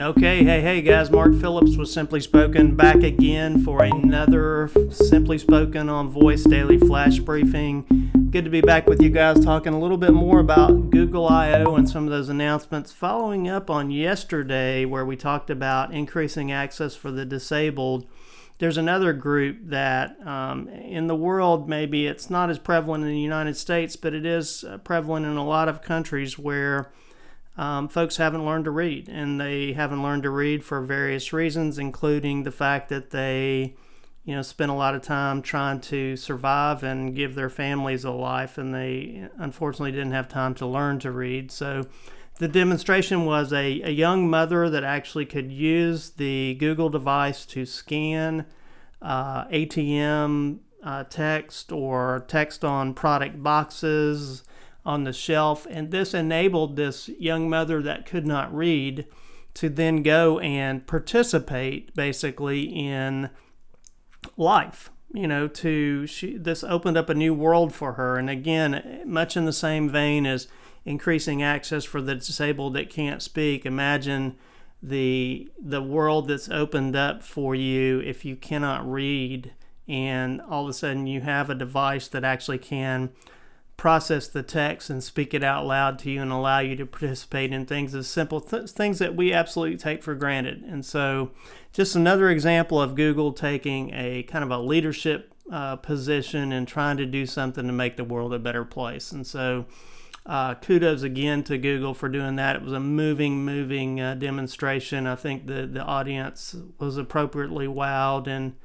Okay, hey, hey guys, Mark Phillips with Simply Spoken back again for another Simply Spoken on Voice Daily Flash Briefing. Good to be back with you guys talking a little bit more about Google I.O. and some of those announcements. Following up on yesterday, where we talked about increasing access for the disabled, there's another group that um, in the world, maybe it's not as prevalent in the United States, but it is uh, prevalent in a lot of countries where um, folks haven't learned to read, and they haven't learned to read for various reasons, including the fact that they, you know, spend a lot of time trying to survive and give their families a life, and they unfortunately didn't have time to learn to read. So, the demonstration was a, a young mother that actually could use the Google device to scan uh, ATM uh, text or text on product boxes on the shelf. And this enabled this young mother that could not read to then go and participate basically in life. You know, to she, this opened up a new world for her. And again, much in the same vein as increasing access for the disabled that can't speak. Imagine the the world that's opened up for you if you cannot read and all of a sudden you have a device that actually can process the text and speak it out loud to you and allow you to participate in things as simple th- things that we absolutely take for granted. And so, just another example of Google taking a kind of a leadership uh, position and trying to do something to make the world a better place. And so, uh, kudos again to Google for doing that. It was a moving, moving uh, demonstration. I think the the audience was appropriately wowed and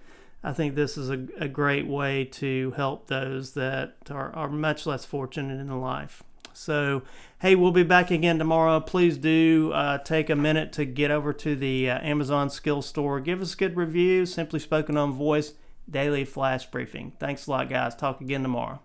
I think this is a, a great way to help those that are, are much less fortunate in life. So, hey, we'll be back again tomorrow. Please do uh, take a minute to get over to the uh, Amazon Skill Store. Give us a good review. Simply Spoken on Voice Daily Flash Briefing. Thanks a lot, guys. Talk again tomorrow.